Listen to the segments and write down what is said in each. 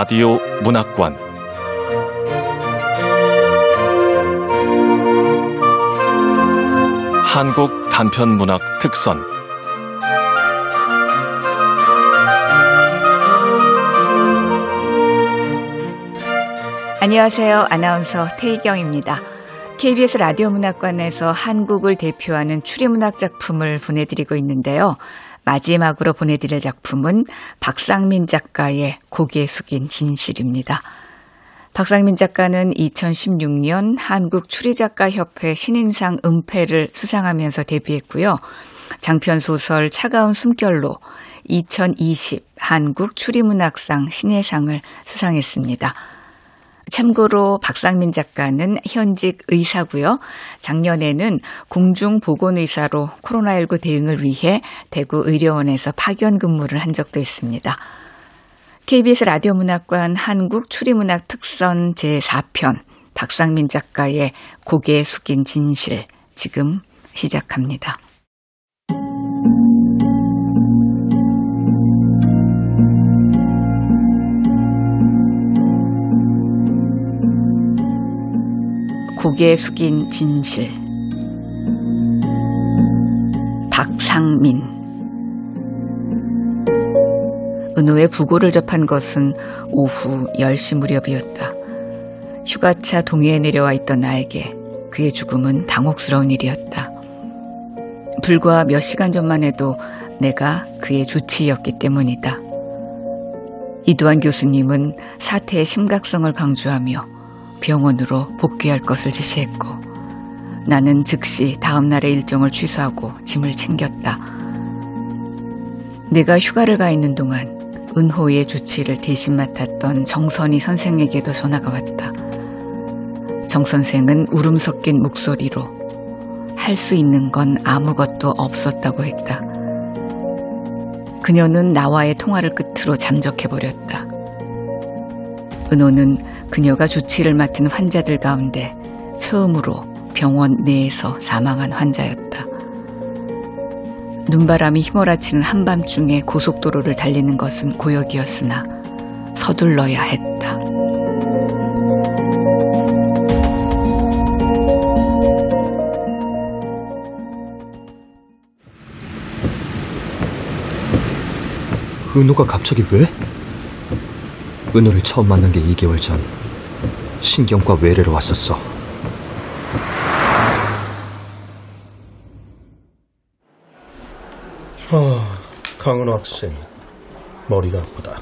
라디오 문학관 한국 단편 문학 특선 안녕하세요. 아나운서 태희경입니다. KBS 라디오 문학관에서 한국을 대표하는 추리문학 작품을 보내드리고 있는데요. 마지막으로 보내드릴 작품은 박상민 작가의 고개 숙인 진실입니다. 박상민 작가는 2016년 한국 추리작가협회 신인상 은패를 수상하면서 데뷔했고요. 장편 소설 차가운 숨결로 2020 한국 추리문학상 신예상을 수상했습니다. 참고로 박상민 작가는 현직 의사고요. 작년에는 공중보건의사로 코로나19 대응을 위해 대구 의료원에서 파견 근무를 한 적도 있습니다. KBS 라디오 문학관 한국 추리문학 특선 제4편 박상민 작가의 고개 숙인 진실 지금 시작합니다. 고개 숙인 진실 박상민 은호의 부고를 접한 것은 오후 10시 무렵이었다. 휴가차 동해에 내려와 있던 나에게 그의 죽음은 당혹스러운 일이었다. 불과 몇 시간 전만 해도 내가 그의 주치의였기 때문이다. 이두환 교수님은 사태의 심각성을 강조하며 병원으로 복귀할 것을 지시했고 나는 즉시 다음 날의 일정을 취소하고 짐을 챙겼다. 내가 휴가를 가 있는 동안 은호의 주치를 대신 맡았던 정선희 선생에게도 전화가 왔다. 정 선생은 울음 섞인 목소리로 할 수 있는 건 아무것도 없었다고 했다. 그녀는 나와의 통화를 끝으로 잠적해버렸다. 은호는 그녀가 주치를 맡은 환자들 가운데 처음으로 병원 내에서 사망한 환자였다. 눈바람이 휘몰아치는 한밤중에 고속도로를 달리는 것은 고역이었으나 서둘러야 했다. 은호가 갑자기 왜? 은호를 처음 만난 게 2개월 전 신경과 외래로 왔었어. 아, 강은호 학생 머리가 아프다.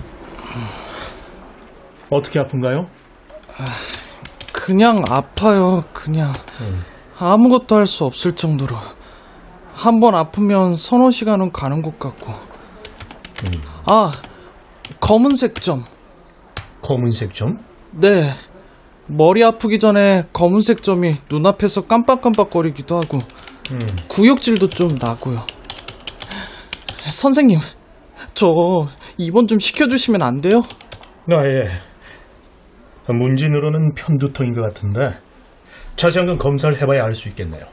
어떻게 아픈가요? 그냥 아파요. 그냥 아무것도 할 수 없을 정도로 한 번 아프면 서너 시간은 가는 것 같고. 아 검은색 점. 검은색 점? 네. 머리 아프기 전에 검은색 점이 눈앞에서 깜빡깜빡거리기도 하고 음. 구역질도 좀 나고요. 선생님, 저 입원 좀 시켜주시면 안 돼요? 아, 예. 문진으로는 편두통인 것 같은데 자세한 건 검사를 해봐야 알 수 있겠네요.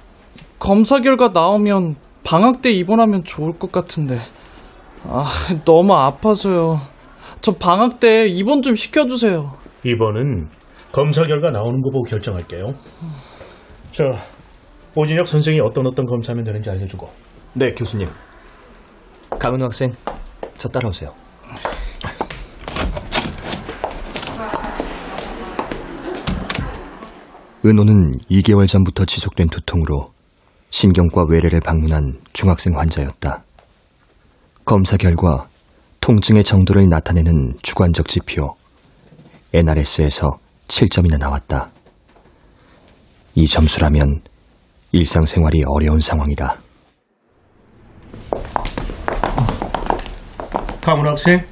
검사 결과 나오면 방학 때 입원하면 좋을 것 같은데 아 너무 아파서요. 저 방학 때 입원 좀 시켜주세요. 이번은 검사 결과 나오는 거 보고 결정할게요. 자, 오진혁 선생이 어떤 어떤 검사하면 되는지 알려주고. 네, 교수님. 강은호 학생, 저 따라오세요. 은호는 2개월 전부터 지속된 두통으로 신경과 외래를 방문한 중학생 환자였다. 검사 결과 통증의 정도를 나타내는 주관적 지표 NRS에서 7점이나 나왔다. 이 점수라면 일상생활이 어려운 상황이다. 강훈 학생?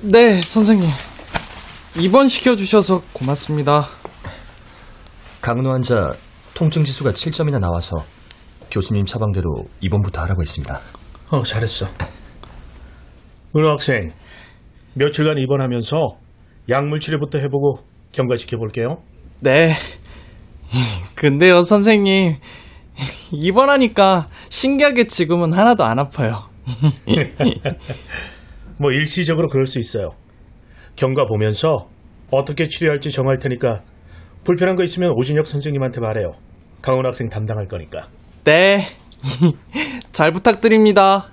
네, 선생님. 입원 시켜주셔서 고맙습니다. 강은호 환자 통증 지수가 7점이나 나와서 교수님 처방대로 입원부터 하라고 했습니다. 어, 잘했어. 은호 학생, 며칠간 입원하면서 약물 치료부터 해보고 경과시켜 볼게요. 네. 근데요, 선생님. 입원하니까 신기하게 지금은 하나도 안 아파요. 뭐 일시적으로 그럴 수 있어요. 경과 보면서 어떻게 치료할지 정할 테니까 불편한 거 있으면 오진혁 선생님한테 말해요. 강원 학생 담당할 거니까. 네. 잘 부탁드립니다.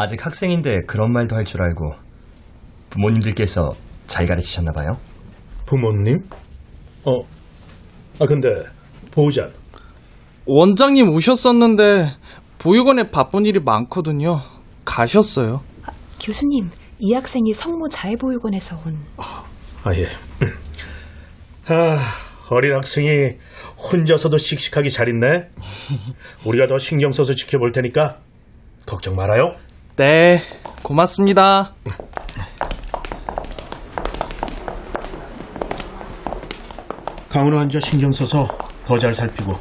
아직 학생인데 그런 말도 할 줄 알고 부모님들께서 잘 가르치셨나 봐요. 부모님? 어, 아 근데 보호자 원장님 오셨었는데 보육원에 바쁜 일이 많거든요. 가셨어요. 교수님, 이 학생이 성모 자해보육원에서 온아 예. 아 어린 학생이 혼자서도 씩씩하게 잘 있네. 우리가 더 신경 써서 지켜볼 테니까 걱정 말아요. 네, 고맙습니다. 강은호 환자 신경 써서 더 잘 살피고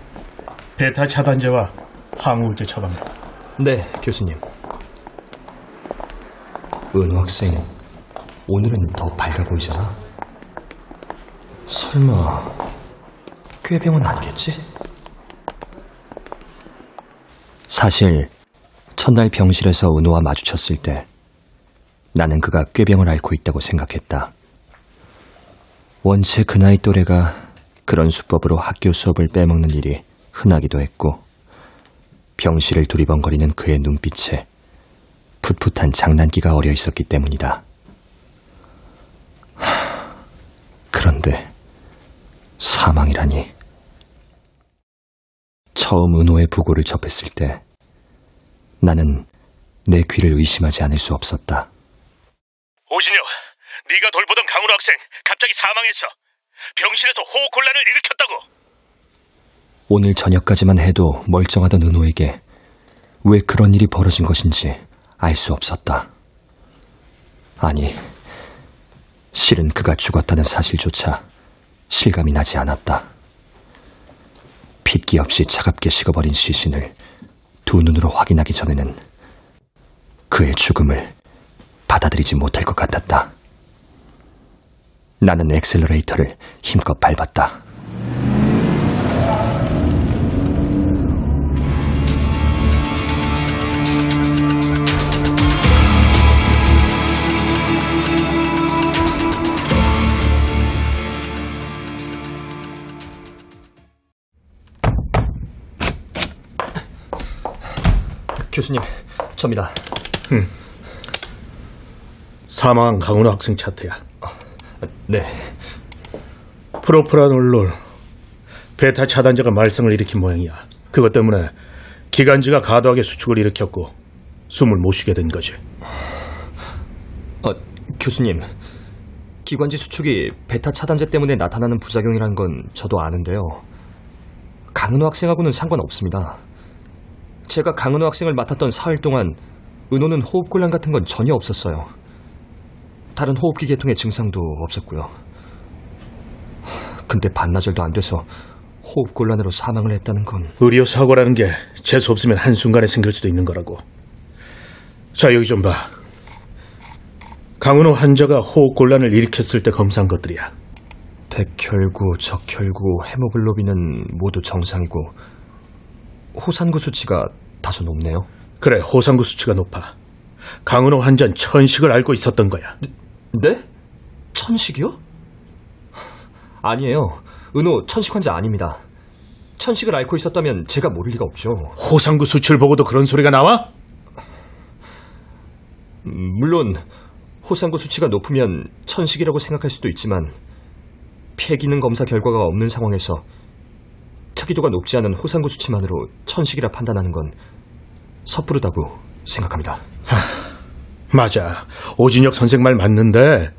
베타 차단제와 항우울제 처방해. 네, 교수님. 은호 학생, 오늘은 더 밝아 보이잖아. 설마 꾀병은 아니겠지? 사실 첫날 병실에서 은호와 마주쳤을 때 나는 그가 꾀병을 앓고 있다고 생각했다. 원체 그 나이 또래가 그런 수법으로 학교 수업을 빼먹는 일이 흔하기도 했고 병실을 두리번거리는 그의 눈빛에 풋풋한 장난기가 어려 있었기 때문이다. 하, 그런데 사망이라니. 처음 은호의 부고를 접했을 때 나는 내 귀를 의심하지 않을 수 없었다. 오진혁, 네가 돌보던 강은호 학생 갑자기 사망했어. 병실에서 호흡 곤란을 일으켰다고. 오늘 저녁까지만 해도 멀쩡하던 은호에게 왜 그런 일이 벌어진 것인지 알 수 없었다. 아니, 실은 그가 죽었다는 사실조차 실감이 나지 않았다. 핏기 없이 차갑게 식어버린 시신을 두 눈으로 확인하기 전에는 그의 죽음을 받아들이지 못할 것 같았다. 나는 엑셀러레이터를 힘껏 밟았다. 교수님, 접니다. 사망한 강은호 학생 차트야. 네, 프로프라놀롤 베타 차단제가 말썽을 일으킨 모양이야. 그것 때문에 기관지가 과도하게 수축을 일으켰고 숨을 못 쉬게 된 거지. 어, 교수님. 기관지 수축이 베타 차단제 때문에 나타나는 부작용이란 건 저도 아는데요. 강은호 학생하고는 상관없습니다. 제가 강은호 학생을 맡았던 사흘 동안 은호는 호흡곤란 같은 건 전혀 없었어요. 다른 호흡기 계통의 증상도 없었고요. 하, 근데 반나절도 안 돼서 호흡곤란으로 사망을 했다는 건 의료 사고라는 게 재수 없으면 한순간에 생길 수도 있는 거라고. 자, 여기 좀 봐. 강은호 환자가 호흡 곤란을 일으켰을 때 검사한 것들이야. 백혈구, 적혈구, 헤모글로빈은 모두 정상이고 호산구 수치가 다소 높네요. 그래, 호상구 수치가 높아. 강은호 환자는 천식을 앓고 있었던 거야. 네? 천식이요? 아니에요. 은호 천식 환자 아닙니다. 천식을 앓고 있었다면 제가 모를 리가 없죠. 호상구 수치를 보고도 그런 소리가 나와? 음, 물론 호상구 수치가 높으면 천식이라고 생각할 수도 있지만 폐기능 검사 결과가 없는 상황에서 특이도가 높지 않은 호상구 수치만으로 천식이라 판단하는 건 섣부르다고 생각합니다. 맞아. 오진혁 선생 말 맞는데,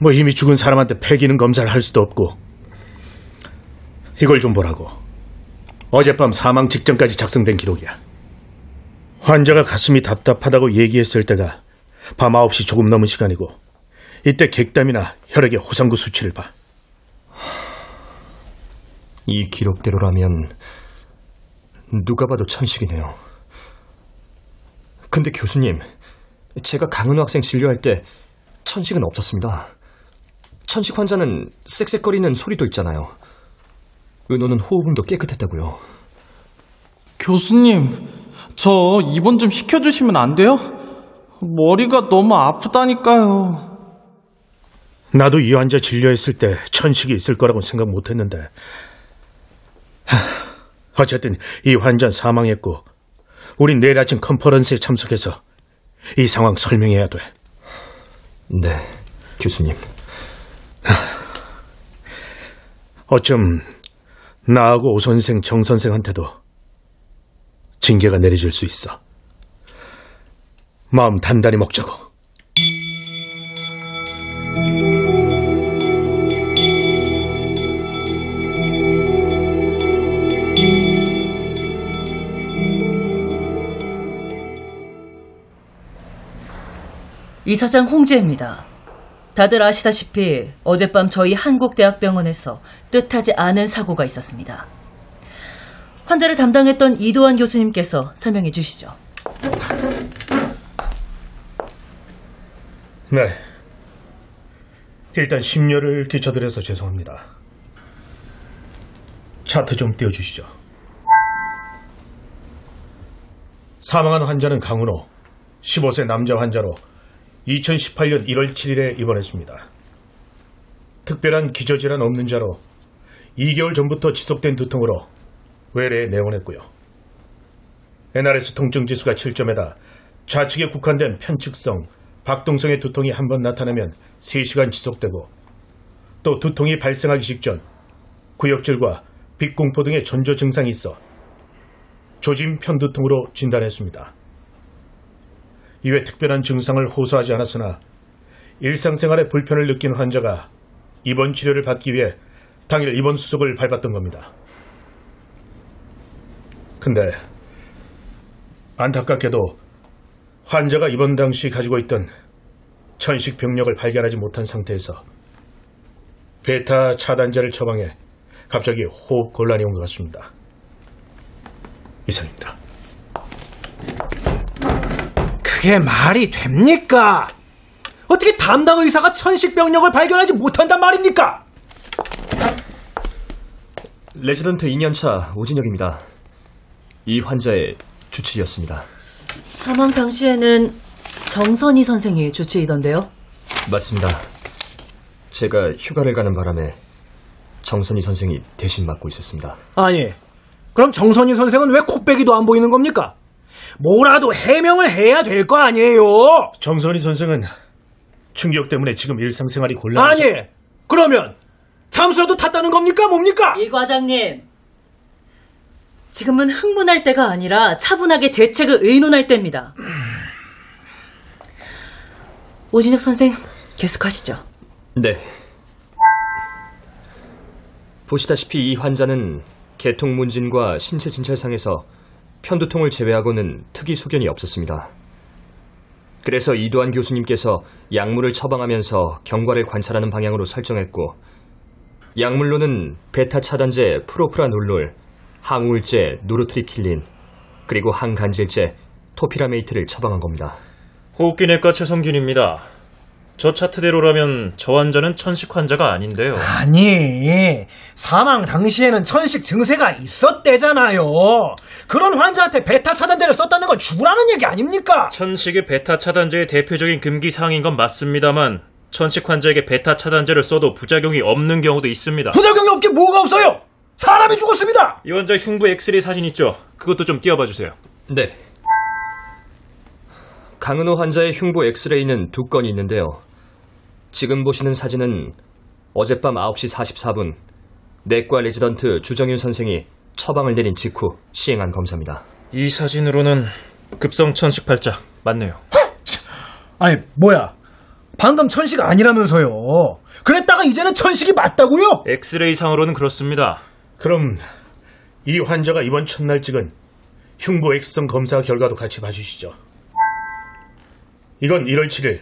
뭐 이미 죽은 사람한테 폐기능 검사를 할 수도 없고. 이걸 좀 보라고. 어젯밤 사망 직전까지 작성된 기록이야. 환자가 가슴이 답답하다고 얘기했을 때가 밤 9시 조금 넘은 시간이고, 이때 객담이나 혈액의 호상구 수치를 봐. 이 기록대로라면 누가 봐도 천식이네요. 근데 교수님, 제가 강은호 학생 진료할 때 천식은 없었습니다. 천식 환자는 쌕쌕거리는 소리도 있잖아요. 은호는 호흡음도 깨끗했다고요. 교수님, 저 입원 좀 시켜주시면 안 돼요? 머리가 너무 아프다니까요. 나도 이 환자 진료했을 때 천식이 있을 거라고 생각 못 했는데. 하, 어쨌든 이 환자 사망했고, 우린 내일 아침 컨퍼런스에 참석해서 이 상황 설명해야 돼. 네, 교수님. 어쩜 나하고 오 선생, 정 선생한테도 징계가 내려질 수 있어. 마음 단단히 먹자고. 이사장 홍재입니다. 다들 아시다시피 어젯밤 저희 한국대학병원에서 뜻하지 않은 사고가 있었습니다. 환자를 담당했던 이도환 교수님께서 설명해 주시죠. 네. 일단 심려를 끼쳐드려서 죄송합니다. 차트 좀 띄워주시죠. 사망한 환자는 강은호, 15세 남자 환자로 2018년 1월 7일에 입원했습니다. 특별한 기저질환 없는 자로 2개월 전부터 지속된 두통으로 외래에 내원했고요. NRS 통증 지수가 7점에다 좌측에 국한된 편측성, 박동성의 두통이 한 번 나타나면 3시간 지속되고 또 두통이 발생하기 직전 구역질과 빗공포 등의 전조 증상이 있어 조짐 편두통으로 진단했습니다. 이외 특별한 증상을 호소하지 않았으나 일상생활에 불편을 느낀 환자가 입원 치료를 받기 위해 당일 입원 수속을 밟았던 겁니다. 근데 안타깝게도 환자가 입원 당시 가지고 있던 천식 병력을 발견하지 못한 상태에서 베타 차단제를 처방해 갑자기 호흡 곤란이 온 것 같습니다. 이상입니다. 그게 말이 됩니까? 어떻게 담당 의사가 천식병력을 발견하지 못한단 말입니까? 레지던트 2년차 오진혁입니다. 이 환자의 주치의였습니다. 사망 당시에는 정선희 선생이 주치이던데요. 맞습니다. 제가 휴가를 가는 바람에 정선희 선생이 대신 맡고 있었습니다. 아니, 그럼 정선희 선생은 왜 코빼기도 안 보이는 겁니까? 뭐라도 해명을 해야 될 거 아니에요? 정선희 선생은 충격 때문에 지금 일상생활이 곤란. 아니, 그러면 잠수라도 탔다는 겁니까? 뭡니까? 이 과장님. 지금은 흥분할 때가 아니라 차분하게 대책을 의논할 때입니다. 오진혁 선생, 계속하시죠. 네. 보시다시피 이 환자는 개통 문진과 신체 진찰상에서 편두통을 제외하고는 특이 소견이 없었습니다. 그래서 이도환 교수님께서 약물을 처방하면서 경과를 관찰하는 방향으로 설정했고 약물로는 베타 차단제 프로프라놀롤, 항우울제 노르트리킬린, 그리고 항간질제 토피라메이트를 처방한 겁니다. 호흡기 내과 최성균입니다. 저 차트대로라면 저 환자는 천식 환자가 아닌데요. 아니, 사망 당시에는 천식 증세가 있었대잖아요. 그런 환자한테 베타 차단제를 썼다는 건 죽으라는 얘기 아닙니까? 천식의 베타 차단제의 대표적인 금기 사항인 건 맞습니다만 천식 환자에게 베타 차단제를 써도 부작용이 없는 경우도 있습니다. 부작용이 없게 뭐가 없어요? 사람이 죽었습니다! 이 환자 흉부 엑스레이 사진 있죠? 그것도 좀 띄워봐 주세요. 네. 강은호 환자의 흉부 엑스레이는 두 건이 있는데요. 지금 보시는 사진은 어젯밤 9시 44분 내과 레지던트 주정윤 선생이 처방을 내린 직후 시행한 검사입니다. 이 사진으로는 급성 천식 발작 맞네요. 아니, 뭐야. 방금 천식 아니라면서요. 그랬다가 이제는 천식이 맞다고요? 엑스레이 상으로는 그렇습니다. 그럼 이 환자가 이번 첫날 찍은 흉부 X성 검사 결과도 같이 봐주시죠. 이건 1월 7일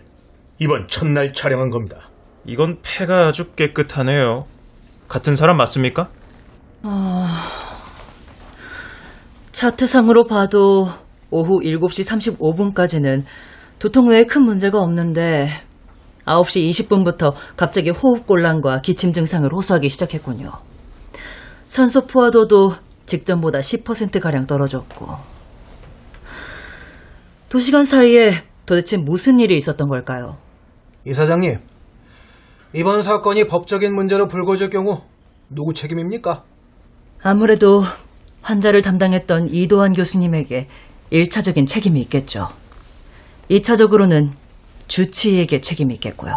이번 첫날 촬영한 겁니다. 이건 폐가 아주 깨끗하네요. 같은 사람 맞습니까? 차트상으로 봐도 오후 7시 35분까지는 두통 외에 큰 문제가 없는데 9시 20분부터 갑자기 호흡곤란과 기침 증상을 호소하기 시작했군요. 산소 포화도도 직전보다 10%가량 떨어졌고 2시간 사이에 도대체 무슨 일이 있었던 걸까요? 이사장님, 이번 사건이 법적인 문제로 불거질 경우 누구 책임입니까? 아무래도 환자를 담당했던 이도환 교수님에게 1차적인 책임이 있겠죠. 2차적으로는 주치의에게 책임이 있겠고요.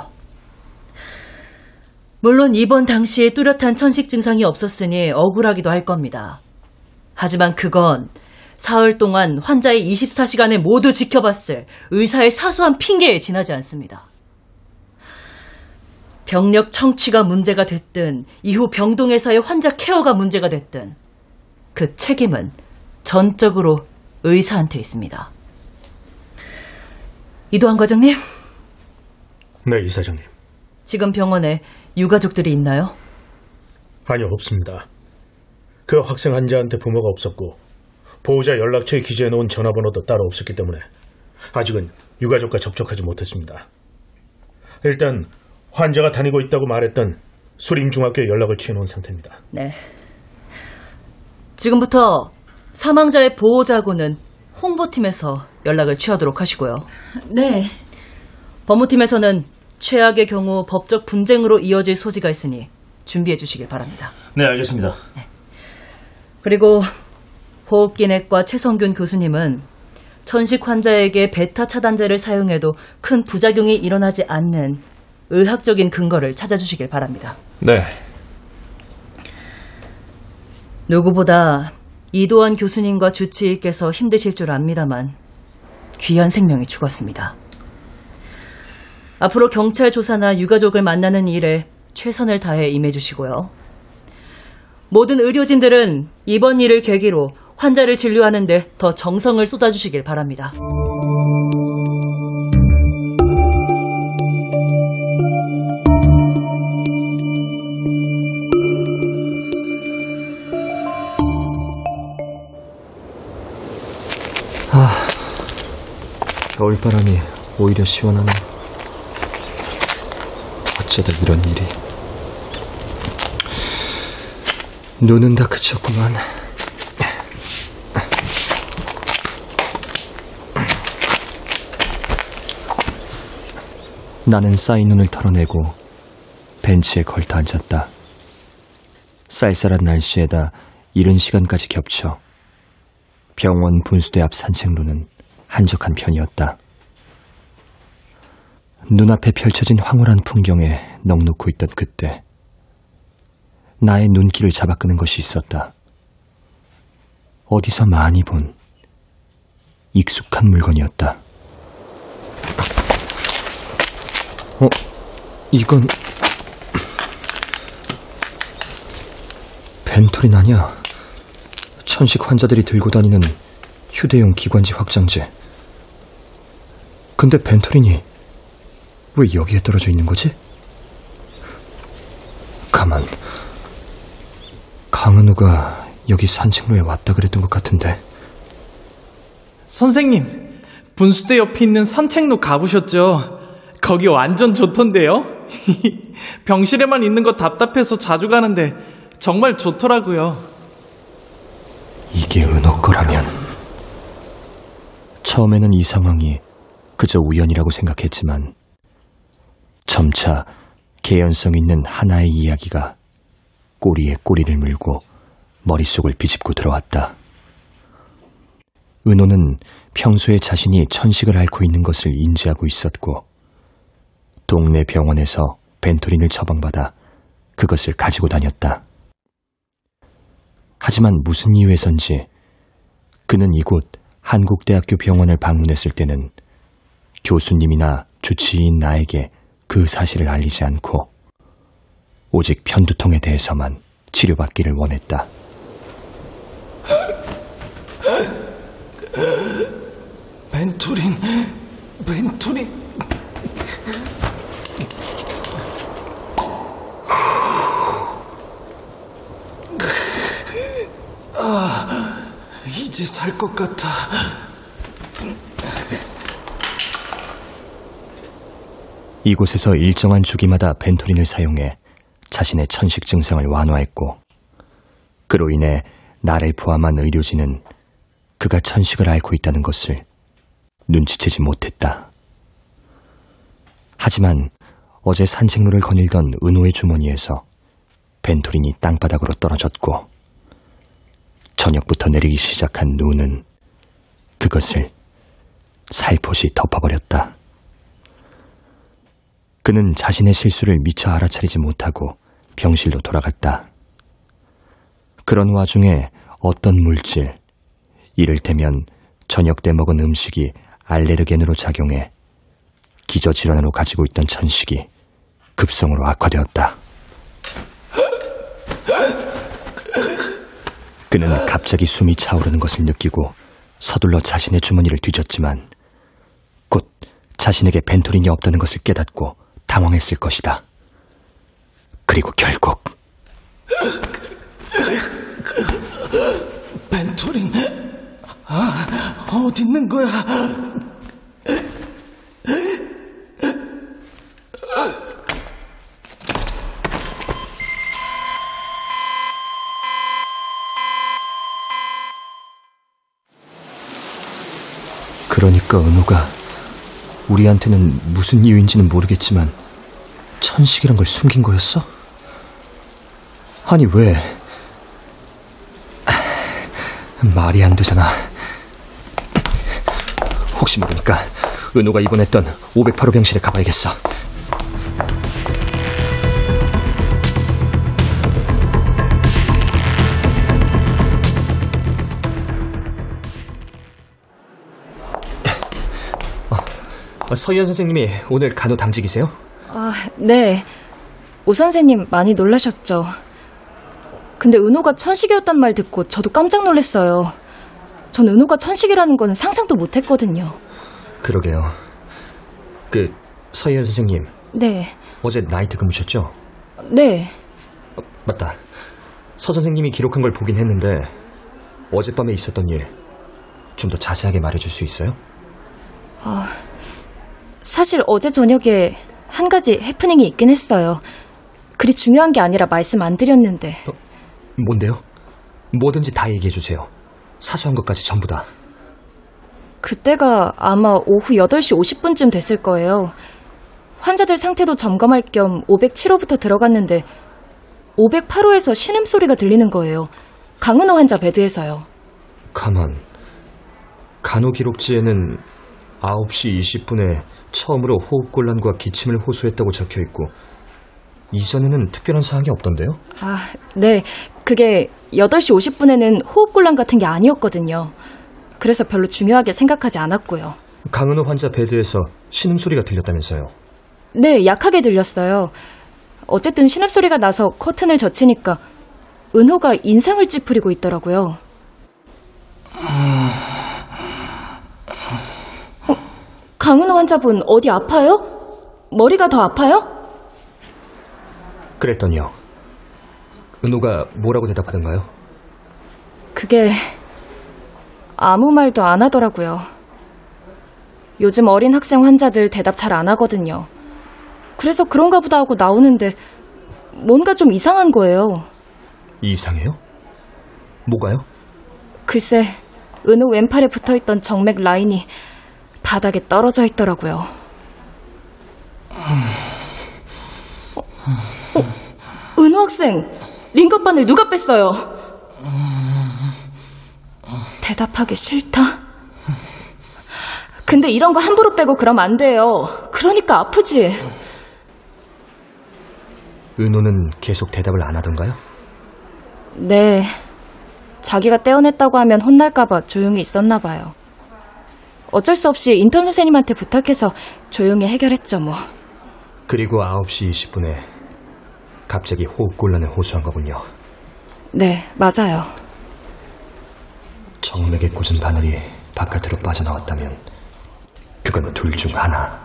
물론 입원 당시에 뚜렷한 천식 증상이 없었으니 억울하기도 할 겁니다. 하지만 그건 사흘 동안 환자의 24시간을 모두 지켜봤을 의사의 사소한 핑계에 지나지 않습니다. 병력 청취가 문제가 됐든 이후 병동에서의 환자 케어가 문제가 됐든 그 책임은 전적으로 의사한테 있습니다. 이도환 과장님, 네, 이사장님. 지금 병원에 유가족들이 있나요? 아니요, 없습니다. 그 학생 환자한테 부모가 없었고 보호자 연락처에 기재해 놓은 전화번호도 따로 없었기 때문에 아직은 유가족과 접촉하지 못했습니다. 일단 환자가 다니고 있다고 말했던 수림중학교에 연락을 취해 놓은 상태입니다. 네. 지금부터 사망자의 보호자고는 홍보팀에서 연락을 취하도록 하시고요. 네. 법무팀에서는 최악의 경우 법적 분쟁으로 이어질 소지가 있으니 준비해 주시길 바랍니다. 네, 알겠습니다. 그리고 호흡기내과 최성균 교수님은 천식 환자에게 베타 차단제를 사용해도 큰 부작용이 일어나지 않는 의학적인 근거를 찾아주시길 바랍니다. 네. 누구보다 이도환 교수님과 주치의께서 힘드실 줄 압니다만 귀한 생명이 죽었습니다. 앞으로 경찰 조사나 유가족을 만나는 일에 최선을 다해 임해주시고요. 모든 의료진들은 이번 일을 계기로 환자를 진료하는데 더 정성을 쏟아주시길 바랍니다. 겨울바람이 오히려 시원하네. 어쩌다 이런 일이. 눈은 다 그쳤구만. 나는 쌓인 눈을 털어내고 벤치에 걸터 앉았다. 쌀쌀한 날씨에다 이른 시간까지 겹쳐 병원 분수대 앞 산책로는 한적한 편이었다. 눈앞에 펼쳐진 황홀한 풍경에 넋놓고 있던 그때 나의 눈길을 잡아끄는 것이 있었다. 어디서 많이 본 익숙한 물건이었다. 어, 이건 벤토린 아니야? 천식 환자들이 들고 다니는 휴대용 기관지 확장제. 근데 벤토린이 왜 여기에 떨어져 있는 거지? 가만. 강은우가 여기 산책로에 왔다 그랬던 것 같은데. 선생님, 분수대 옆에 있는 산책로 가보셨죠? 거기 완전 좋던데요? 병실에만 있는 거 답답해서 자주 가는데 정말 좋더라고요. 이게 은호 거라면. 처음에는 이 상황이 그저 우연이라고 생각했지만 점차 개연성 있는 하나의 이야기가 꼬리에 꼬리를 물고 머릿속을 비집고 들어왔다. 은호는 평소에 자신이 천식을 앓고 있는 것을 인지하고 있었고 동네 병원에서 벤토린을 처방받아 그것을 가지고 다녔다. 하지만 무슨 이유에선지 그는 이곳 한국대학교 병원을 방문했을 때는 교수님이나 주치의인 나에게 그 사실을 알리지 않고 오직 편두통에 대해서만 치료받기를 원했다. 벤토린, 벤토린. 아, 이제 살 것 같아. 이곳에서 일정한 주기마다 벤토린을 사용해 자신의 천식 증상을 완화했고 그로 인해 나를 포함한 의료진은 그가 천식을 앓고 있다는 것을 눈치채지 못했다. 하지만 어제 산책로를 거닐던 은호의 주머니에서 벤토린이 땅바닥으로 떨어졌고 저녁부터 내리기 시작한 눈은 그것을 살포시 덮어버렸다. 그는 자신의 실수를 미처 알아차리지 못하고 병실로 돌아갔다. 그런 와중에 어떤 물질, 이를테면 저녁 때 먹은 음식이 알레르겐으로 작용해 기저 질환으로 가지고 있던 천식이 급성으로 악화되었다. 그는 갑자기 숨이 차오르는 것을 느끼고 서둘러 자신의 주머니를 뒤졌지만 곧 자신에게 벤토린이 없다는 것을 깨닫고 당황했을 것이다. 그리고 결국 벤토린. 아, 어디 있는 거야? 그러니까 은호가 우리한테는 무슨 이유인지는 모르겠지만 천식이란 걸 숨긴 거였어? 아니 왜? 말이 안 되잖아. 혹시 모르니까 은호가 입원했던 508호 병실에 가봐야겠어. 어, 서희연 선생님이 오늘 간호 당직이세요? 아, 네. 오 선생님 많이 놀라셨죠. 근데 은호가 천식이었단 말 듣고 저도 깜짝 놀랐어요. 전 은호가 천식이라는 건 상상도 못 했거든요. 그러게요. 그 서희연 선생님 네. 어제 나이트 근무셨죠? 네. 맞다. 서 선생님이 기록한 걸 보긴 했는데 어젯밤에 있었던 일 좀 더 자세하게 말해줄 수 있어요? 사실 어제 저녁에 한 가지 해프닝이 있긴 했어요. 그리 중요한 게 아니라 말씀 안 드렸는데. 뭔데요? 뭐든지 다 얘기해 주세요. 사소한 것까지 전부 다. 그때가 아마 오후 8시 50분쯤 됐을 거예요. 환자들 상태도 점검할 겸 507호부터 들어갔는데 508호에서 신음소리가 들리는 거예요. 강은호 환자 베드에서요. 가만. 간호 기록지에는 9시 20분에 처음으로 호흡곤란과 기침을 호소했다고 적혀 있고 이전에는 특별한 사항이 없던데요? 아, 네. 그게 8시 50분에는 호흡곤란 같은 게 아니었거든요. 그래서 별로 중요하게 생각하지 않았고요. 강은호 환자 베드에서 신음소리가 들렸다면서요. 네, 약하게 들렸어요. 어쨌든 신음소리가 나서 커튼을 젖히니까 은호가 인상을 찌푸리고 있더라고요. 어, 강은호 환자분 어디 아파요? 머리가 더 아파요? 그랬더니요. 은호가 뭐라고 대답하던가요? 그게 아무 말도 안 하더라고요. 요즘 어린 학생 환자들 대답 잘 안 하거든요. 그래서 그런가 보다 하고 나오는데 뭔가 좀 이상한 거예요. 이상해요? 뭐가요? 글쎄, 은호 왼팔에 붙어 있던 정맥 라인이 바닥에 떨어져 있더라고요. 어, 어, 은호 학생, 링거반을 누가 뺐어요? 대답하기 싫다. 근데 이런 거 함부로 빼고 그러면 안 돼요. 그러니까 아프지. 은호는 계속 대답을 안 하던가요? 네. 자기가 떼어냈다고 하면 혼날까봐 조용히 있었나 봐요. 어쩔 수 없이 인턴 선생님한테 부탁해서 조용히 해결했죠, 뭐. 그리고 9시 20분에 갑자기 호흡곤란을 호소한 거군요. 네, 맞아요. 정맥에 꽂은 바늘이 바깥으로 빠져나왔다면 그건 둘 중 하나.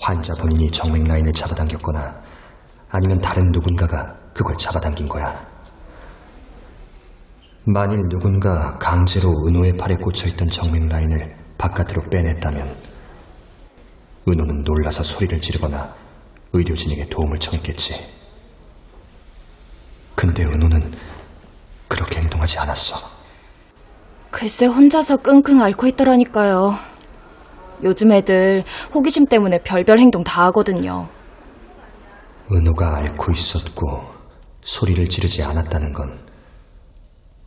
환자 본인이 정맥 라인을 잡아당겼거나 아니면 다른 누군가가 그걸 잡아당긴 거야. 만일 누군가 강제로 은호의 팔에 꽂혀있던 정맥 라인을 바깥으로 빼냈다면 은호는 놀라서 소리를 지르거나 의료진에게 도움을 청했겠지. 근데 은호는 그렇게 행동하지 않았어. 글쎄 혼자서 끙끙 앓고 있더라니까요. 요즘 애들 호기심 때문에 별별 행동 다 하거든요. 은호가 앓고 있었고 소리를 지르지 않았다는 건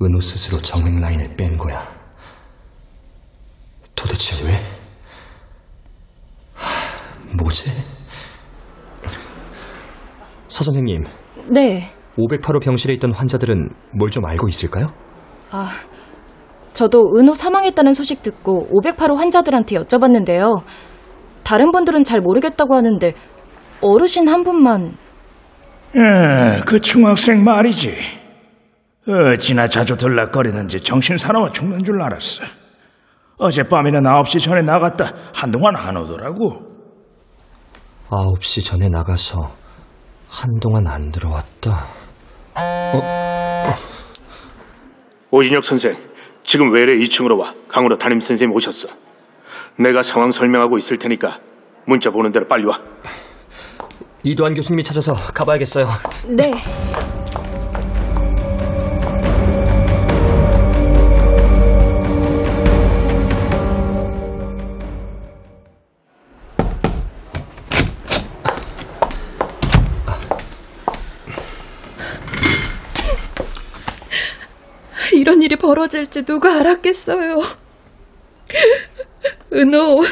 은호 스스로 정맥 라인을 뺀 거야. 도대체 왜? 하, 뭐지? 서 선생님, 네. 508호 병실에 있던 환자들은 뭘 좀 알고 있을까요? 아, 저도 은호 사망했다는 소식 듣고 508호 환자들한테 여쭤봤는데요. 다른 분들은 잘 모르겠다고 하는데 어르신 한 분만 에, 그 중학생 말이지. 어찌나 자주 들락거리는지 정신 사나워 죽는 줄 알았어. 어젯밤에는 9시 전에 나갔다 한동안 안 오더라고. 9시 전에 나가서 한동안 안 들어왔다. 오진혁 선생, 지금 외래 2층으로 와. 강으로 담임 선생님 오셨어. 내가 상황 설명하고 있을 테니까 문자 보는 대로 빨리 와. 이도환 교수님이 찾아서 가봐야겠어요. 네. 벌어질지 누가 알았겠어요. 은호,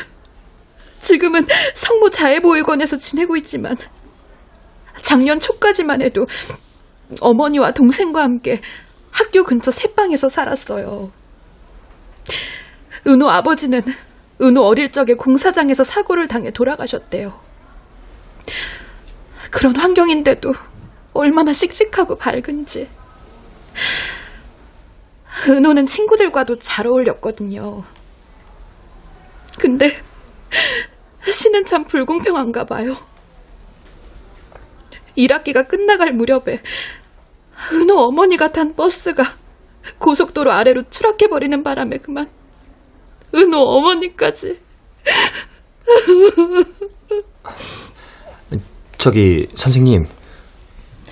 지금은 성모 자해보육원에서 지내고 있지만 작년 초까지만 해도 어머니와 동생과 함께 학교 근처 새방에서 살았어요. 은호 아버지는 은호 어릴 적에 공사장에서 사고를 당해 돌아가셨대요. 그런 환경인데도 얼마나 씩씩하고 밝은지. 은호는 친구들과도 잘 어울렸거든요. 근데 시는 참 불공평한가 봐요. 1학기가 끝나갈 무렵에 은호 어머니가 탄 버스가 고속도로 아래로 추락해버리는 바람에 그만 은호 어머니까지 저기 선생님,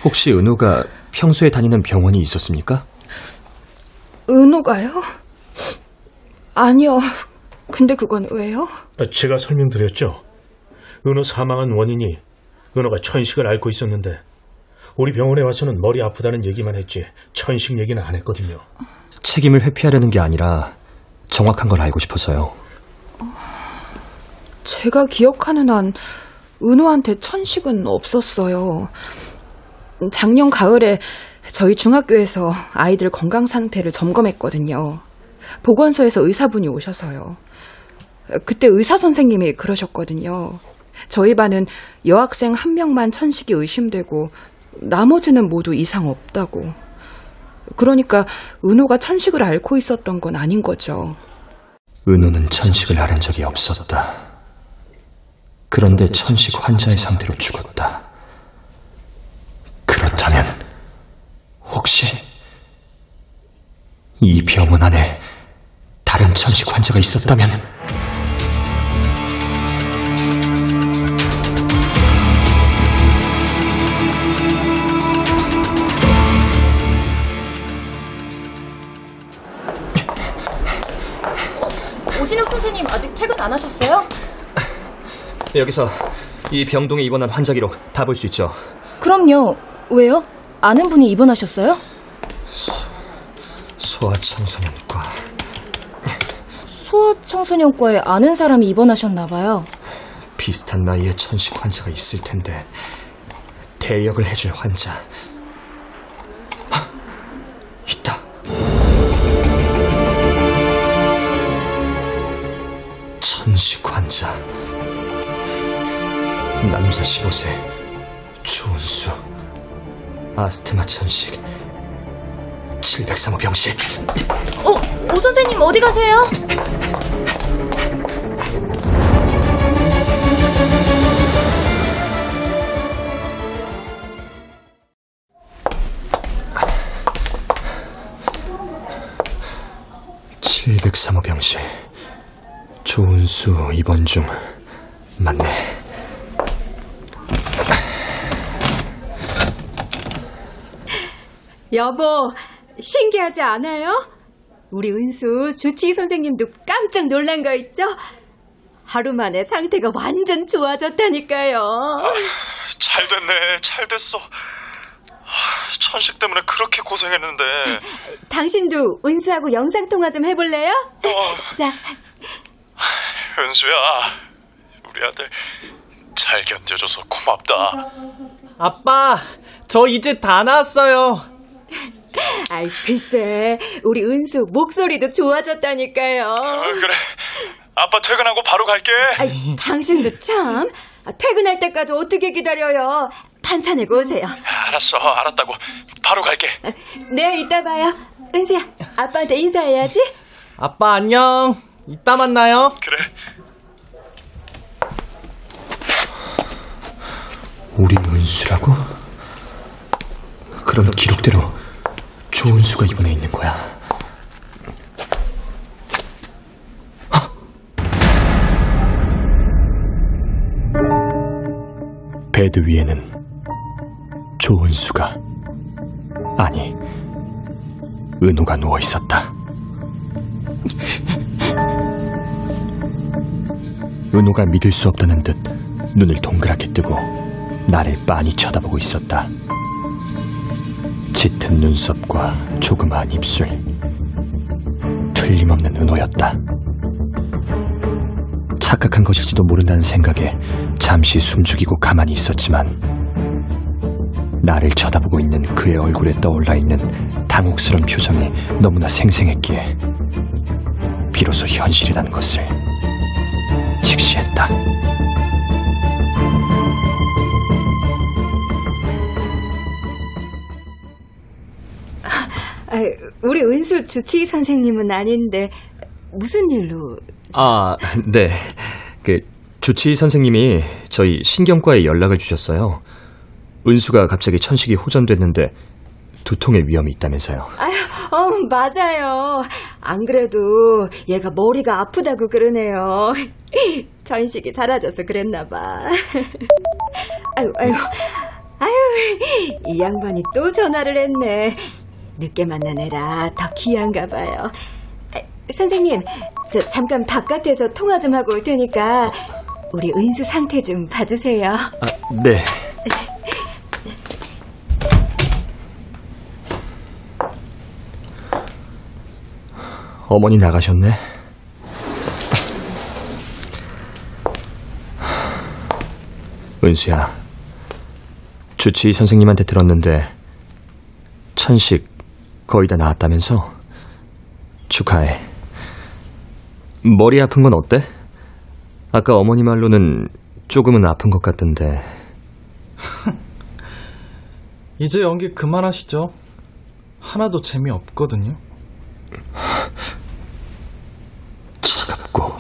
혹시 은호가 평소에 다니는 병원이 있었습니까? 은호가요? 아니요. 근데 그건 왜요? 제가 설명드렸죠. 은호 사망한 원인이 은호가 천식을 앓고 있었는데 우리 병원에 와서는 머리 아프다는 얘기만 했지 천식 얘기는 안 했거든요. 책임을 회피하려는 게 아니라 정확한 걸 알고 싶어서요. 제가 기억하는 한 은호한테 천식은 없었어요. 작년 가을에 저희 중학교에서 아이들 건강 상태를 점검했거든요. 보건소에서 의사분이 오셔서요. 그때 의사 선생님이 그러셨거든요. 저희 반은 여학생 한 명만 천식이 의심되고 나머지는 모두 이상 없다고. 그러니까 은호가 천식을 앓고 있었던 건 아닌 거죠. 은호는 천식을 앓은 적이 없었다. 그런데 천식 환자의 상태로 죽었다. 그렇다면 혹시 이 병원 안에 다른 천식 환자가 있었다면 오진혁 선생님 아직 퇴근 안 하셨어요? 여기서 이 병동에 입원한 환자 기록 다 볼 수 있죠. 그럼요. 왜요? 아는 분이 입원하셨어요? 소아청소년과 소아청소년과에 아는 사람이 입원하셨나 봐요. 비슷한 나이의 천식 환자가 있을 텐데 대역을 해줄 환자 헉, 있다. 천식 환자 남자 15세 조은수 아스트마 천식. 703호 병실. 어, 오 선생님 어디 가세요? 칠 703호 병실. 조은수 입원 중 맞네 여보, 신기하지 않아요? 우리 은수 주치의 선생님도 깜짝 놀란 거 있죠? 하루 만에 상태가 완전 좋아졌다니까요. 잘 됐네, 잘 됐어. 하, 천식 때문에 그렇게 고생했는데. 당신도 은수하고 영상 통화 좀 해볼래요? 자, 은수야, 우리 아들 잘 견뎌줘서 고맙다. 아빠, 저 이제 다 나았어요. 아이, 글쎄, 우리 은수 목소리도 좋아졌다니까요. 어, 그래, 아빠 퇴근하고 바로 갈게. 아이, 당신도 참. 아, 퇴근할 때까지 어떻게 기다려요? 반찬 내고 오세요. 알았어, 알았다고. 바로 갈게. 네, 이따 봐요. 은수야, 아빠한테 인사해야지. 아빠 안녕. 이따 만나요. 그래. 우리 은수라고? 그럼 기록대로 조은수가 이번에 있는 거야. 베드 위에는 조은수가 아니 은호가 누워 있었다. 은호가 믿을 수 없다는 듯 눈을 동그랗게 뜨고 나를 빤히 쳐다보고 있었다. 짙은 눈썹과 조그마한 입술. 틀림없는 은호였다. 착각한 것일지도 모른다는 생각에 잠시 숨죽이고 가만히 있었지만 나를 쳐다보고 있는 그의 얼굴에 떠올라 있는 당혹스런 표정이 너무나 생생했기에 비로소 현실이라는 것을 직시했다. 우리 은수 주치의 선생님은 아닌데 무슨 일로? 아, 네. 그 주치의 선생님이 저희 신경과에 연락을 주셨어요. 은수가 갑자기 천식이 호전됐는데 두통의 위험이 있다면서요. 아유, 어, 맞아요. 안 그래도 얘가 머리가 아프다고 그러네요. 전식이 사라져서 그랬나 봐. 아유, 아유, 아유, 이 양반이 또 전화를 했네. 늦게 만난 애라 더 귀한가 봐요. 아, 선생님, 저 잠깐 바깥에서 통화 좀 하고 올 테니까 우리 은수 상태 좀 봐주세요. 아, 네. 어머니 나가셨네. 은수야, 주치의 선생님한테 들었는데 천식 거의 다 나았다면서? 축하해. 머리 아픈 건 어때? 아까 어머니 말로는 조금은 아픈 것 같던데. 이제 연기 그만하시죠. 하나도 재미없거든요. 차갑고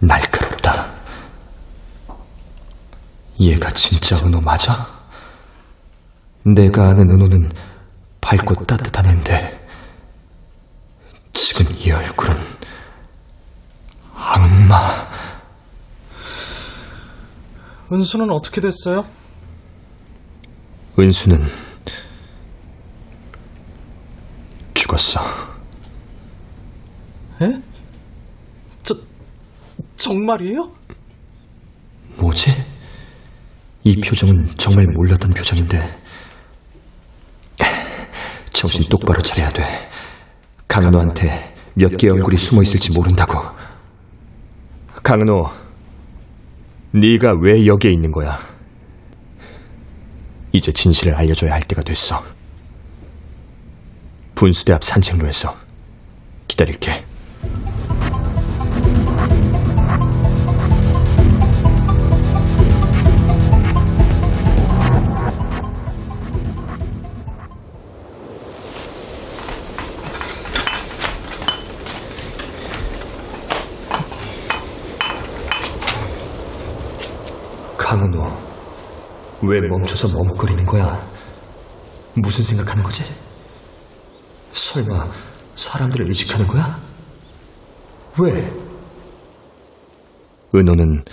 날카롭다. 얘가 진짜 은호 맞아? 내가 아는 은호는 밝고 따뜻한 앤데 지금 이 얼굴은 악마. 은수는 어떻게 됐어요? 은수는 죽었어. 에? 저, 정말이에요? 뭐지? 이 표정은 정말 몰랐던 표정인데 정신 똑바로 차려야 돼. 강은호한테 몇 개의 얼굴이 숨어 있을지 모른다고. 강은호, 네가 왜 여기에 있는 거야? 이제 진실을 알려줘야 할 때가 됐어. 분수대 앞 산책로에서 기다릴게. 강은호, 왜 멈춰서 머뭇거리는 거야? 무슨 생각하는 거지? 설마 사람들을 의식하는 거야? 왜? 은호는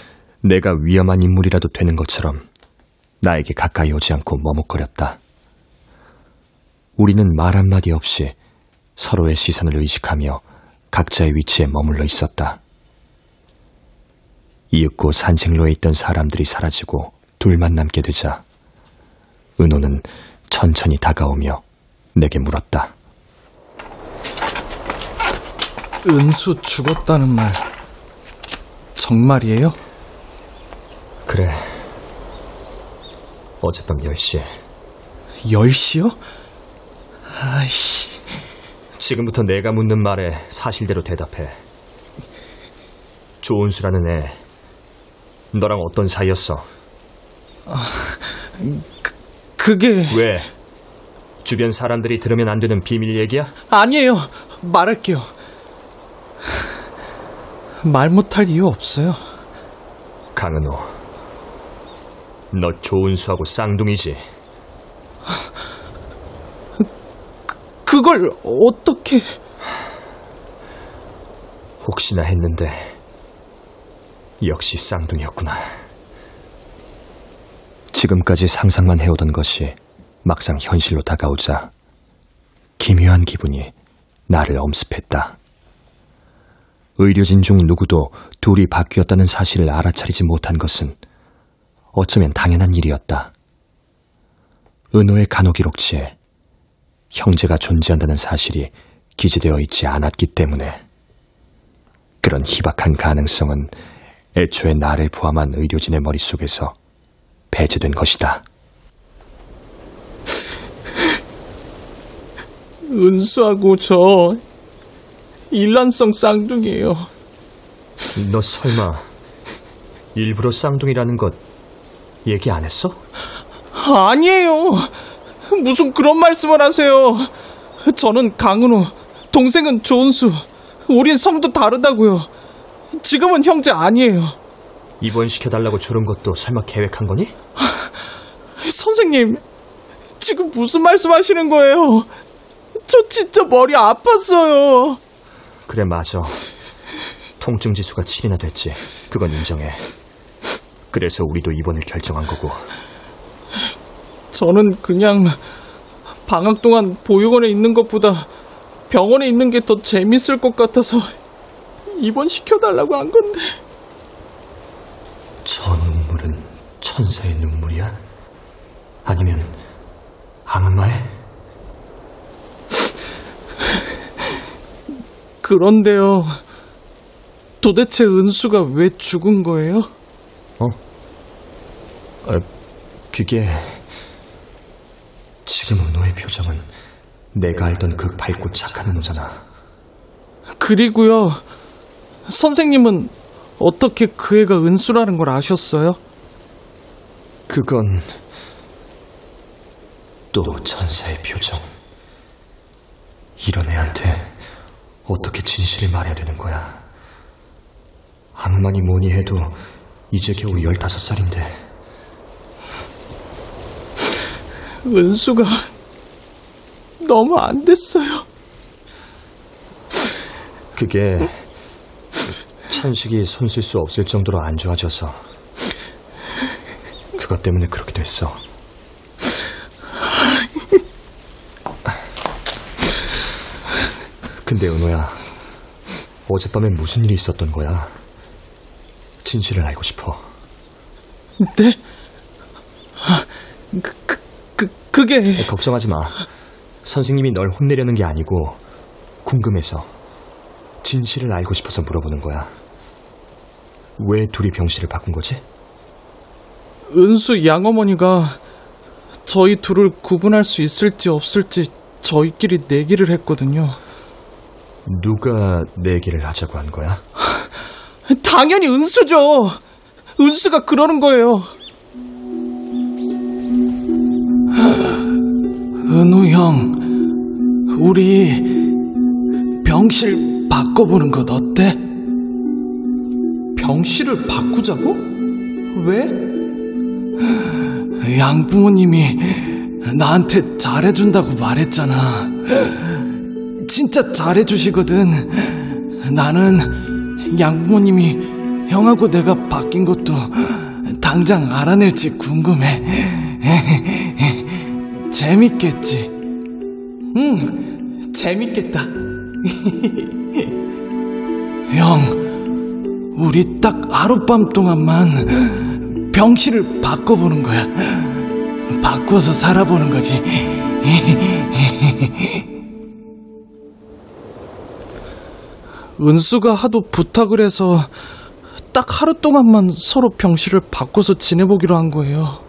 내가 위험한 인물이라도 되는 것처럼 나에게 가까이 오지 않고 머뭇거렸다. 우리는 말 한마디 없이 서로의 시선을 의식하며 각자의 위치에 머물러 있었다. 이윽고 산책로에 있던 사람들이 사라지고 둘만 남게 되자 은호는 천천히 다가오며 내게 물었다. 은수 죽었다는 말 정말이에요? 그래. 어젯밤 10시에. 10시요? 아이씨. 지금부터 내가 묻는 말에 사실대로 대답해. 조은수라는 애, 너랑 어떤 사이였어? 아, 그, 그게... 왜? 주변 사람들이 들으면 안 되는 비밀 얘기야? 아니에요. 말할게요. 말 못할 이유 없어요. 강은호, 너 조은수하고 쌍둥이지? 그걸 어떻게... 혹시나 했는데 역시 쌍둥이였구나. 지금까지 상상만 해오던 것이 막상 현실로 다가오자 기묘한 기분이 나를 엄습했다. 의료진 중 누구도 둘이 바뀌었다는 사실을 알아차리지 못한 것은 어쩌면 당연한 일이었다. 은호의 간호기록지에 형제가 존재한다는 사실이 기재되어 있지 않았기 때문에 그런 희박한 가능성은 애초에 나를 포함한 의료진의 머릿속에서 배제된 것이다. 은수하고 저 일란성 쌍둥이에요. 너 설마 일부러 쌍둥이라는 것 얘기 안 했어? 아니에요. 무슨 그런 말씀을 하세요. 저는 강은호, 동생은 조은수. 우린 성도 다르다고요. 지금은 형제 아니에요. 입원시켜달라고 조른 것도 설마 계획한 거니? 선생님, 지금 무슨 말씀 하시는 거예요? 저 진짜 머리 아팠어요. 그래, 맞아. 통증 지수가 7이나 됐지. 그건 인정해. 그래서 우리도 입원을 결정한 거고. 저는 그냥 방학 동안 보육원에 있는 것보다 병원에 있는 게 더 재밌을 것 같아서 입원시켜달라고 한 건데. 저 눈물은 천사의 눈물이야? 아니면 악마의? 그런데요. 도대체 은수가 왜 죽은 거예요? 어? 아, 그게 지금 은호의 표정은 내가 알던 그 밝고 착한 은호잖아. 그리고요. 선생님은 어떻게 그 애가 은수라는 걸 아셨어요? 그건 또 천사의 표정. 이런 애한테 어떻게 진실을 말해야 되는 거야? 악마니 뭐니 해도 이제 겨우 15살인데. 은수가 너무 안 됐어요. 그게 천식이 손 쓸 수 없을 정도로 안 좋아져서 그것 때문에 그렇게 됐어. 근데 은호야, 어젯밤에 무슨 일이 있었던 거야? 진실을 알고 싶어. 네? 그, 그, 그, 그게... 걱정하지 마. 선생님이 널 혼내려는 게 아니고 궁금해서 진실을 알고 싶어서 물어보는 거야. 왜 둘이 병실을 바꾼 거지? 은수 양어머니가 저희 둘을 구분할 수 있을지 없을지 저희끼리 내기를 했거든요. 누가 내기를 하자고 한 거야? 당연히 은수죠. 은수가 그러는 거예요. 은우 형, 우리 병실 바꿔보는 것 어때? 병실을 바꾸자고? 왜? 양부모님이 나한테 잘해준다고 말했잖아. 진짜 잘해주시거든. 나는 양부모님이 형하고 내가 바뀐 것도 당장 알아낼지 궁금해. 재밌겠지? 응, 재밌겠다. 형, 우리 딱 하룻밤 동안만 병실을 바꿔보는 거야. 바꿔서 살아보는 거지. 은수가 하도 부탁을 해서 딱 하루 동안만 서로 병실을 바꿔서 지내보기로 한 거예요.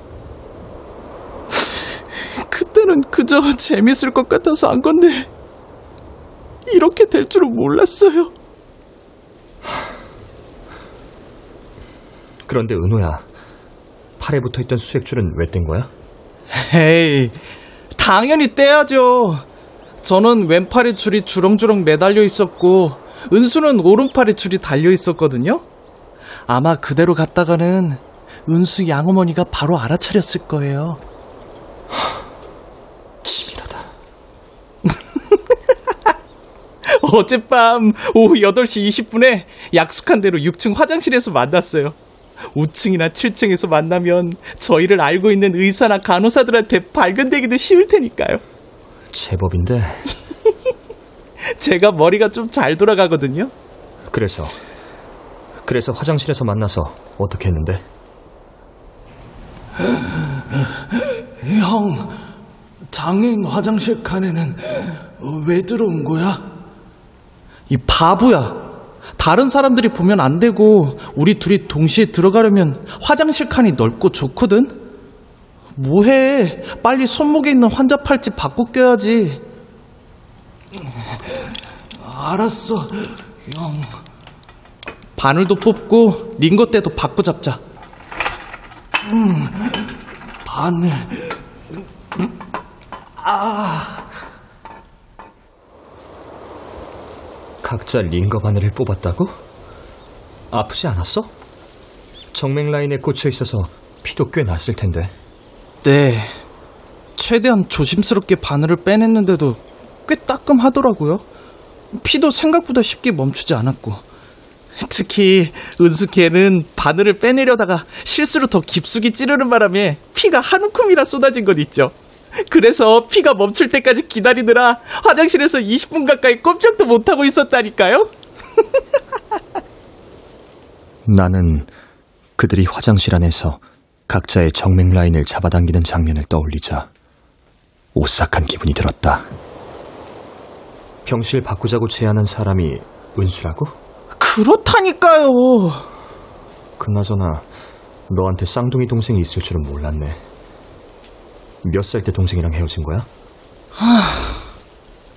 그때는 그저 재밌을 것 같아서 한 건데 이렇게 될 줄은 몰랐어요. 그런데 은호야, 팔에 붙어 있던 수액줄은 왜 뗀 거야? 에이, 당연히 떼야죠. 저는 왼팔에 줄이 주렁주렁 매달려 있었고, 은수는 오른팔에 줄이 달려 있었거든요. 아마 그대로 갔다가는 은수 양어머니가 바로 알아차렸을 거예요. 치밀하다. 어젯밤 오후 8시 20분에 약속한 대로 6층 화장실에서 만났어요. 5층이나 7층에서 만나면 저희를 알고 있는 의사나 간호사들한테 발견되기도 쉬울 테니까요. 제법인데. 제가 머리가 좀 잘 돌아가거든요. 그래서 그래서 화장실에서 만나서 어떻게 했는데? 형, 장애인 화장실 칸에는 왜 들어온 거야? 이 바보야. 다른 사람들이 보면 안 되고 우리 둘이 동시에 들어가려면 화장실 칸이 넓고 좋거든. 뭐해? 빨리 손목에 있는 환자 팔찌 바꿔 껴야지. 알았어, 형. 바늘도 뽑고 링거대도 바꿔 잡자. 음, 바늘. 아. 각자 링거 바늘을 뽑았다고? 아프지 않았어? 정맥 라인에 꽂혀 있어서 피도 꽤 났을 텐데. 네. 최대한 조심스럽게 바늘을 빼냈는데도 꽤 따끔하더라고요. 피도 생각보다 쉽게 멈추지 않았고. 특히 은수 걔는 바늘을 빼내려다가 실수로 더 깊숙이 찌르는 바람에 피가 한 움큼이나 쏟아진 것 있죠. 그래서 피가 멈출 때까지 기다리느라 화장실에서 20분 가까이 꼼짝도 못하고 있었다니까요. 나는 그들이 화장실 안에서 각자의 정맥 라인을 잡아당기는 장면을 떠올리자 오싹한 기분이 들었다. 병실 바꾸자고 제안한 사람이 은수라고? 그렇다니까요. 그나저나 너한테 쌍둥이 동생이 있을 줄은 몰랐네. 몇 살 때 동생이랑 헤어진 거야?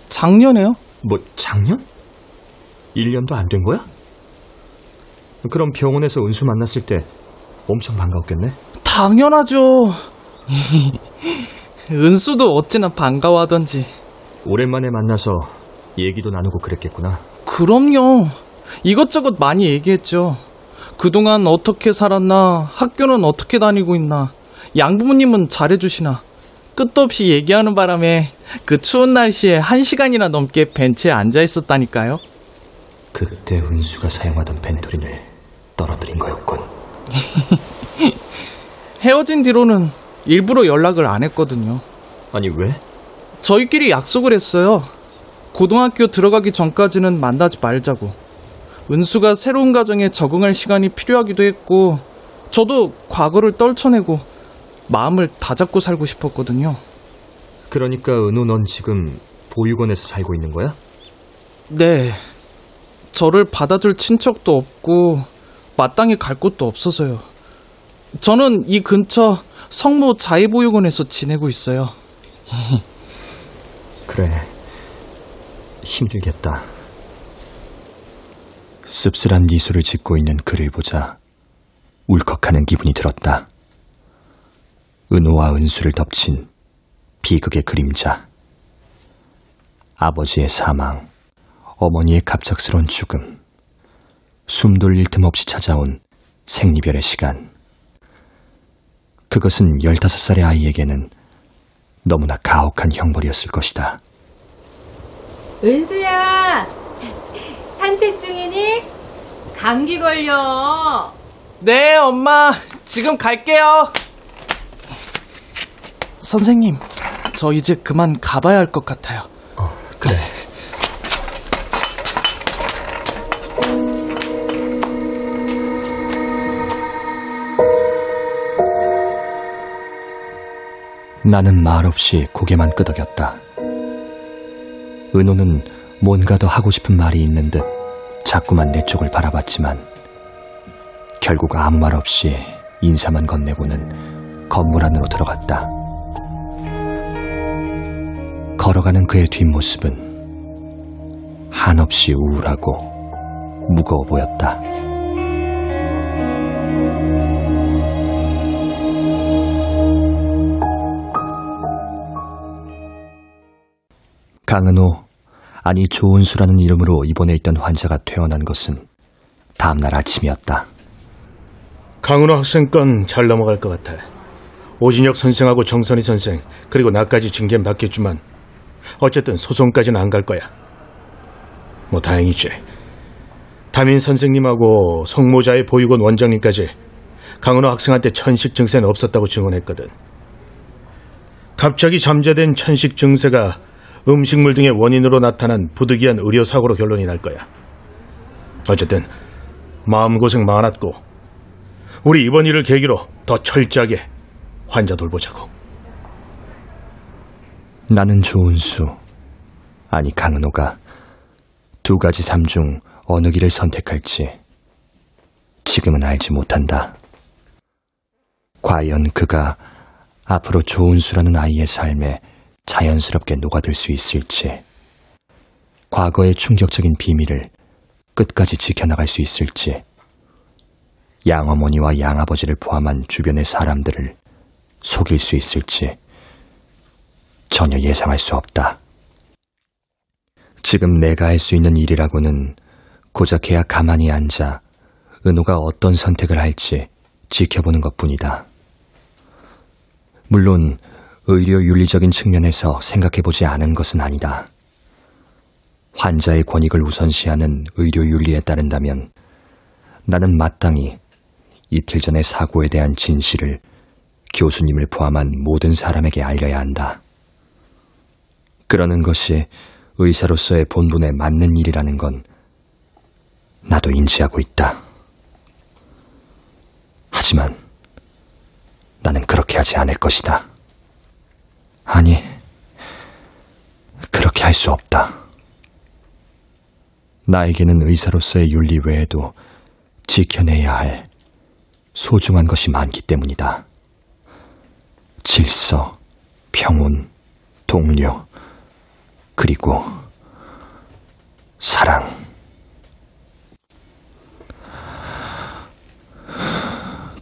작년에요? 뭐 작년? 1년도 안 된 거야? 그럼 병원에서 은수 만났을 때 엄청 반가웠겠네? 당연하죠. 은수도 어찌나 반가워하던지. 오랜만에 만나서 얘기도 나누고 그랬겠구나. 그럼요. 이것저것 많이 얘기했죠. 그동안 어떻게 살았나, 학교는 어떻게 다니고 있나, 양부모님은 잘해주시나. 끝도 없이 얘기하는 바람에 그 추운 날씨에 한 시간이나 넘게 벤치에 앉아 있었다니까요. 그때 은수가 사용하던 벤토린을 떨어뜨린 거였군. 헤어진 뒤로는 일부러 연락을 안 했거든요. 아니 왜? 저희끼리 약속을 했어요. 고등학교 들어가기 전까지는 만나지 말자고. 은수가 새로운 가정에 적응할 시간이 필요하기도 했고, 저도 과거를 떨쳐내고 마음을 다잡고 살고 싶었거든요. 그러니까 은우 넌 지금 보육원에서 살고 있는 거야? 네. 저를 받아줄 친척도 없고 마땅히 갈 곳도 없어서요. 저는 이 근처 성모 자의보육원에서 지내고 있어요. 그래. 힘들겠다. 씁쓸한 미소를 짓고 있는 그를 보자 울컥하는 기분이 들었다. 은호와 은수를 덮친 비극의 그림자. 아버지의 사망, 어머니의 갑작스러운 죽음, 숨 돌릴 틈 없이 찾아온 생리별의 시간. 그것은 15살의 아이에게는 너무나 가혹한 형벌이었을 것이다. 은수야, 산책 중이니? 감기 걸려. 네, 엄마. 지금 갈게요. 선생님, 저 이제 그만 가봐야 할 것 같아요. 어, 그래. 나는 말없이 고개만 끄덕였다. 은호는 뭔가 더 하고 싶은 말이 있는 듯 자꾸만 내 쪽을 바라봤지만 결국 아무 말 없이 인사만 건네고는 건물 안으로 들어갔다. 걸어가는 그의 뒷모습은 한없이 우울하고 무거워 보였다. 강은호, 아니 조은수라는 이름으로 입원해 있던 환자가 퇴원한 것은 다음날 아침이었다. 강은호 학생 건 잘 넘어갈 것 같아. 오진혁 선생하고 정선희 선생 그리고 나까지 징계는 받겠지만 어쨌든 소송까지는 안 갈 거야. 뭐 다행이지. 담임 선생님하고 송모자의 보육원 원장님까지 강은호 학생한테 천식 증세는 없었다고 증언했거든. 갑자기 잠재된 천식 증세가 음식물 등의 원인으로 나타난 부득이한 의료 사고로 결론이 날 거야. 어쨌든 마음고생 많았고 우리 이번 일을 계기로 더 철저하게 환자 돌보자고. 나는 조은수, 아니 강은호가 두 가지 삶 중 어느 길을 선택할지 지금은 알지 못한다. 과연 그가 앞으로 조은수라는 아이의 삶에 자연스럽게 녹아들 수 있을지, 과거의 충격적인 비밀을 끝까지 지켜나갈 수 있을지, 양어머니와 양아버지를 포함한 주변의 사람들을 속일 수 있을지 전혀 예상할 수 없다. 지금 내가 할 수 있는 일이라고는 고작 걔야 가만히 앉아 은호가 어떤 선택을 할지 지켜보는 것 뿐이다. 물론 의료 윤리적인 측면에서 생각해보지 않은 것은 아니다. 환자의 권익을 우선시하는 의료 윤리에 따른다면 나는 마땅히 이틀 전의 사고에 대한 진실을 교수님을 포함한 모든 사람에게 알려야 한다. 그러는 것이 의사로서의 본분에 맞는 일이라는 건 나도 인지하고 있다. 하지만 나는 그렇게 하지 않을 것이다. 아니, 그렇게 할 수 없다. 나에게는 의사로서의 윤리 외에도 지켜내야 할 소중한 것이 많기 때문이다. 질서, 평온, 동료, 그리고 사랑.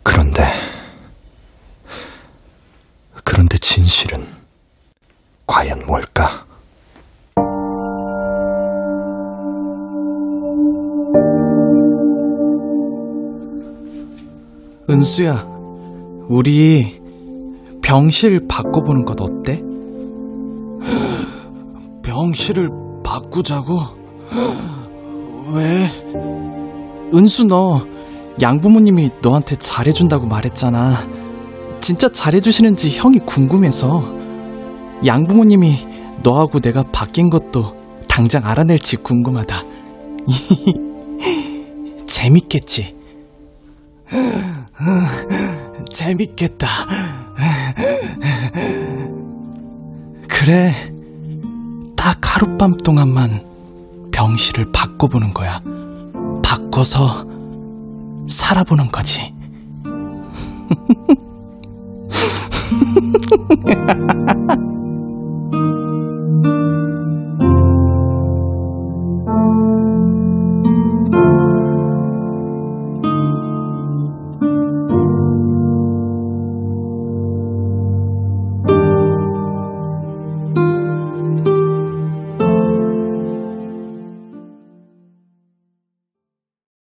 그런데, 그런데 진실은 과연 뭘까? 은수야, 우리 병실 바꿔보는 것 어때? 병실을 바꾸자고? 왜? 은수 너 양부모님이 너한테 잘해준다고 말했잖아. 진짜 잘해주시는지 형이 궁금해서. 양부모님이 너하고 내가 바뀐 것도 당장 알아낼지 궁금하다. 재밌겠지? 재밌겠다. 그래. 딱 하룻밤 동안만 병실을 바꿔보는 거야. 바꿔서 살아보는 거지.